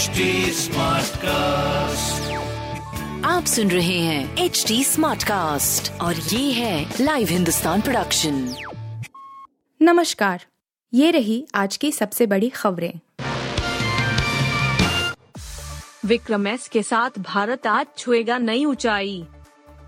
HD cast आप सुन रहे हैं एच डी स्मार्ट कास्ट और ये है लाइव हिंदुस्तान प्रोडक्शन नमस्कार ये रही आज की सबसे बड़ी खबरें। विक्रम एस के साथ भारत आज छुएगा नई ऊंचाई।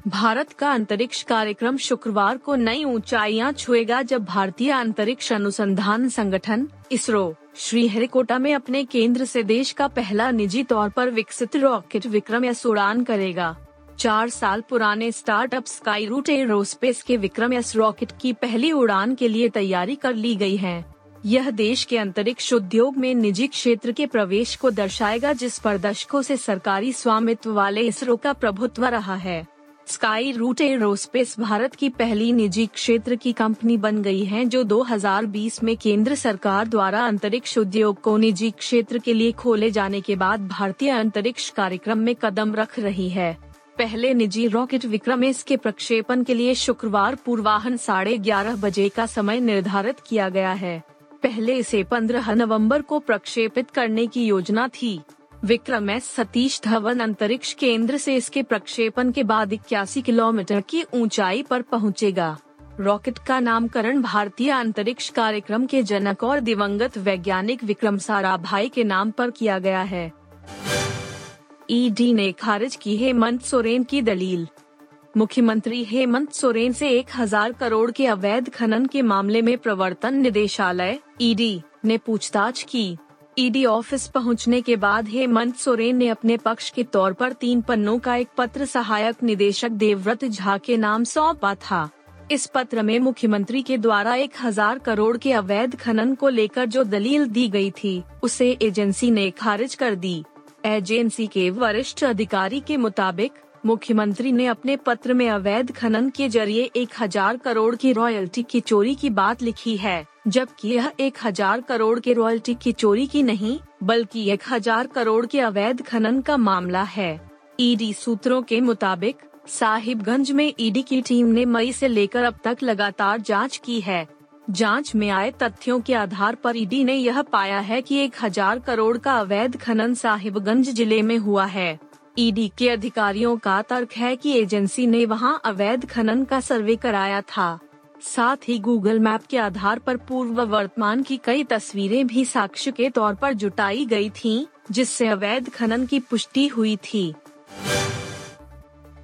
भारत का अंतरिक्ष कार्यक्रम शुक्रवार को नई ऊंचाइयाँ छुएगा जब भारतीय अंतरिक्ष अनुसंधान संगठन, इसरो, श्रीहरिकोटा में अपने केंद्र से देश का पहला निजी तौर पर विकसित रॉकेट विक्रम एस उड़ान करेगा। चार साल पुराने स्टार्टअप स्काई रूट एरोस्पेस के विक्रम एस रॉकेट की पहली उड़ान के लिए तैयारी कर ली गई है। यह देश के अंतरिक्ष उद्योग में निजी क्षेत्र के प्रवेश को दर्शाएगा जिस पर दशकों से सरकारी स्वामित्व वाले इसरो का प्रभुत्व रहा है। स्काई रूट एरोस्पेस भारत की पहली निजी क्षेत्र की कंपनी बन गई है, जो 2020 में केंद्र सरकार द्वारा अंतरिक्ष उद्योग को निजी क्षेत्र के लिए खोले जाने के बाद भारतीय अंतरिक्ष कार्यक्रम में कदम रख रही है। पहले निजी रॉकेट विक्रम एस के प्रक्षेपण के लिए शुक्रवार पूर्वाहन साढ़े ग्यारह बजे का समय निर्धारित किया गया है। पहले इसे 15 नवंबर को प्रक्षेपित करने की योजना थी। विक्रम एस सतीश धवन अंतरिक्ष केंद्र से इसके प्रक्षेपण के बाद इक्यासी किलोमीटर की ऊंचाई पर पहुंचेगा। रॉकेट का नामकरण भारतीय अंतरिक्ष कार्यक्रम के जनक और दिवंगत वैज्ञानिक विक्रम साराभाई के नाम पर किया गया है। ईडी ने खारिज की हेमंत सोरेन की दलील। मुख्यमंत्री हेमंत सोरेन से 1000 करोड़ के अवैध खनन के मामले में प्रवर्तन निदेशालय ईडी ने पूछताछ की। ईडी ऑफ़िस पहुँचने के बाद हेमंत सोरेन ने अपने पक्ष के तौर पर तीन पन्नों का एक पत्र सहायक निदेशक देवव्रत झा के नाम सौंपा था। इस पत्र में मुख्यमंत्री के द्वारा एक हज़ार करोड़ के अवैध खनन को लेकर जो दलील दी गई थी, उसे एजेंसी ने खारिज कर दी। एजेंसी के वरिष्ठ अधिकारी के मुताबिक, मुख्यमंत्री ने अपने पत्र में अवैध खनन के ज़रिए एक हज़ार करोड़ की रॉयल्टी की चोरी की बात लिखी है। जबकि यह एक हज़ार करोड़ के रॉयल्टी की चोरी की नहीं, बल्कि एक हज़ार करोड़ के अवैध खनन का मामला है। ईडी सूत्रों के मुताबिक, साहिबगंज में ईडी की टीम ने मई से लेकर अब तक लगातार जाँच की है। जाँच में आए तथ्यों के आधार पर ईडी ने यह पाया है कि एक हज़ार करोड़ का अवैध खनन साहिबगंज ज़िले में हुआ है। ईडी के अधिकारियों का तर्क है कि एजेंसी ने वहाँ अवैध खनन का सर्वे कराया था। साथ ही गूगल मैप के आधार पर पूर्व वर्तमान की कई तस्वीरें भी साक्ष्य के तौर पर जुटाई गई थीं, जिससे अवैध खनन की पुष्टि हुई थी।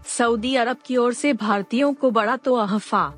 सऊदी अरब की ओर से भारतीयों को बड़ा तो अहफा।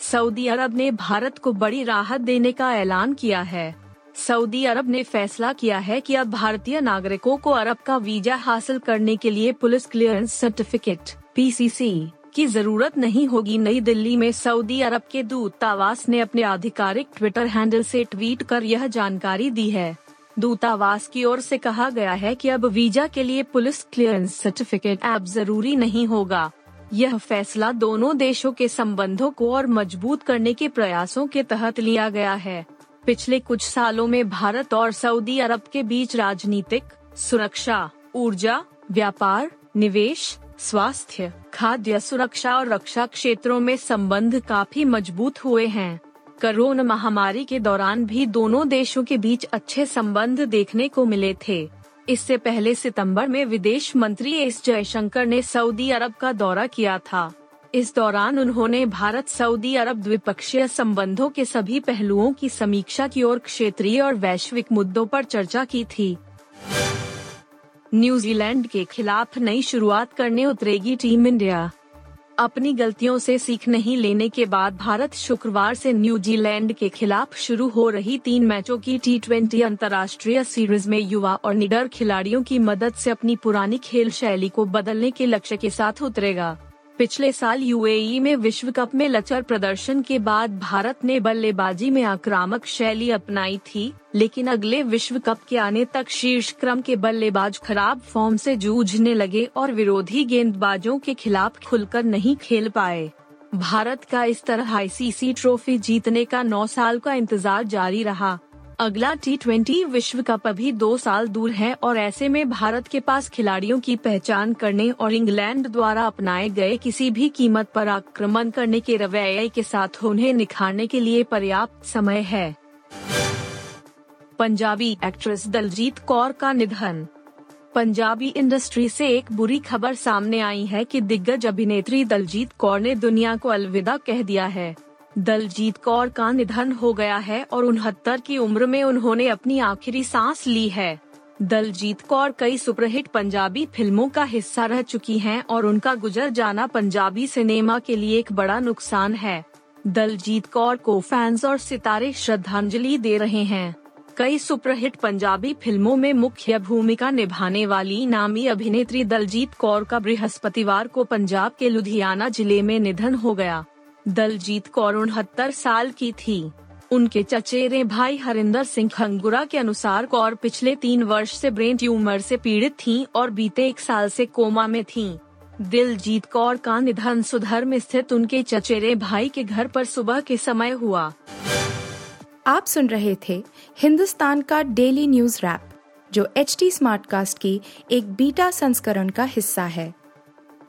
सऊदी अरब ने भारत को बड़ी राहत देने का ऐलान किया है। सऊदी अरब ने फैसला किया है कि अब भारतीय नागरिकों को अरब का वीज़ा हासिल करने के लिए पुलिस क्लियरेंस सर्टिफिकेट पीसीसी की ज़रूरत नहीं होगी। नई दिल्ली में सऊदी अरब के दूतावास ने अपने आधिकारिक ट्विटर हैंडल से ट्वीट कर यह जानकारी दी है। दूतावास की ओर से कहा गया है कि अब वीज़ा के लिए पुलिस क्लियरेंस सर्टिफिकेट ऐप ज़रूरी नहीं होगा। यह फैसला दोनों देशों के संबंधों को और मज़बूत करने के प्रयासों के तहत लिया गया है। पिछले कुछ सालों में भारत और सऊदी अरब के बीच राजनीतिक, सुरक्षा, ऊर्जा, व्यापार, निवेश स्वास्थ्य, खाद्य सुरक्षा और रक्षा क्षेत्रों में संबंध काफ़ी मज़बूत हुए हैं। कोरोना महामारी के दौरान भी दोनों देशों के बीच अच्छे संबंध देखने को मिले थे। इससे पहले सितंबर में विदेश मंत्री एस जयशंकर ने सऊदी अरब का दौरा किया था। इस दौरान उन्होंने भारत सऊदी अरब द्विपक्षीय संबंधों के सभी पहलुओं की समीक्षा की और क्षेत्रीय और वैश्विक मुद्दों पर चर्चा की थी। न्यूजीलैंड के खिलाफ नई शुरुआत करने उतरेगी टीम इंडिया। अपनी गलतियों से सीख नहीं लेने के बाद भारत शुक्रवार से न्यूजीलैंड के खिलाफ शुरू हो रही तीन मैचों की टी ट्वेंटी अंतर्राष्ट्रीय सीरीज़ में युवा और निडर खिलाड़ियों की मदद से अपनी पुरानी खेल शैली को बदलने के लक्ष्य के साथ उतरेगा। पिछले साल यूएई में विश्व कप में लचर प्रदर्शन के बाद भारत ने बल्लेबाजी में आक्रामक शैली अपनाई थी, लेकिन अगले विश्व कप के आने तक शीर्ष क्रम के बल्लेबाज खराब फॉर्म से जूझने लगे और विरोधी गेंदबाजों के खिलाफ खुलकर नहीं खेल पाए। भारत का इस तरह आईसीसी ट्रॉफी जीतने का नौ साल का इंतज़ार जारी रहा। अगला टी ट्वेंटी विश्व कप अभी दो साल दूर है और ऐसे में भारत के पास खिलाड़ियों की पहचान करने और इंग्लैंड द्वारा अपनाए गए किसी भी कीमत पर आक्रमण करने के रवैये के साथ उन्हें निखारने के लिए पर्याप्त समय है। पंजाबी एक्ट्रेस दलजीत कौर का निधन। पंजाबी इंडस्ट्री से एक बुरी खबर सामने आई है कि दिग्गज अभिनेत्री दलजीत कौर ने दुनिया को अलविदा कह दिया है। दलजीत कौर का निधन हो गया है और उनहत्तर की उम्र में उन्होंने अपनी आखिरी सांस ली है। दलजीत कौर कई सुपरहिट पंजाबी फ़िल्मों का हिस्सा रह चुकी हैं और उनका गुजर जाना पंजाबी सिनेमा के लिए एक बड़ा नुकसान है। दलजीत कौर को फैंस और सितारे श्रद्धांजलि दे रहे हैं। कई सुपरहिट पंजाबी फ़िल्मों में मुख्य भूमिका निभाने वाली नामी अभिनेत्री दलजीत कौर का बृहस्पतिवार को पंजाब के लुधियाना ज़िले में निधन हो गया। दलजीत कौर उनहत्तर साल की थी। उनके चचेरे भाई हरिंदर सिंह खंगुरा के अनुसार कौर पिछले तीन वर्ष से ब्रेन ट्यूमर से पीड़ित थीं और बीते एक साल से कोमा में थीं। दिलजीत कौर का निधन सुधर में स्थित उनके चचेरे भाई के घर पर सुबह के समय हुआ। आप सुन रहे थे हिंदुस्तान का डेली न्यूज़ रैप, जो एच टी स्मार्ट कास्ट की एक बीटा संस्करण का हिस्सा है।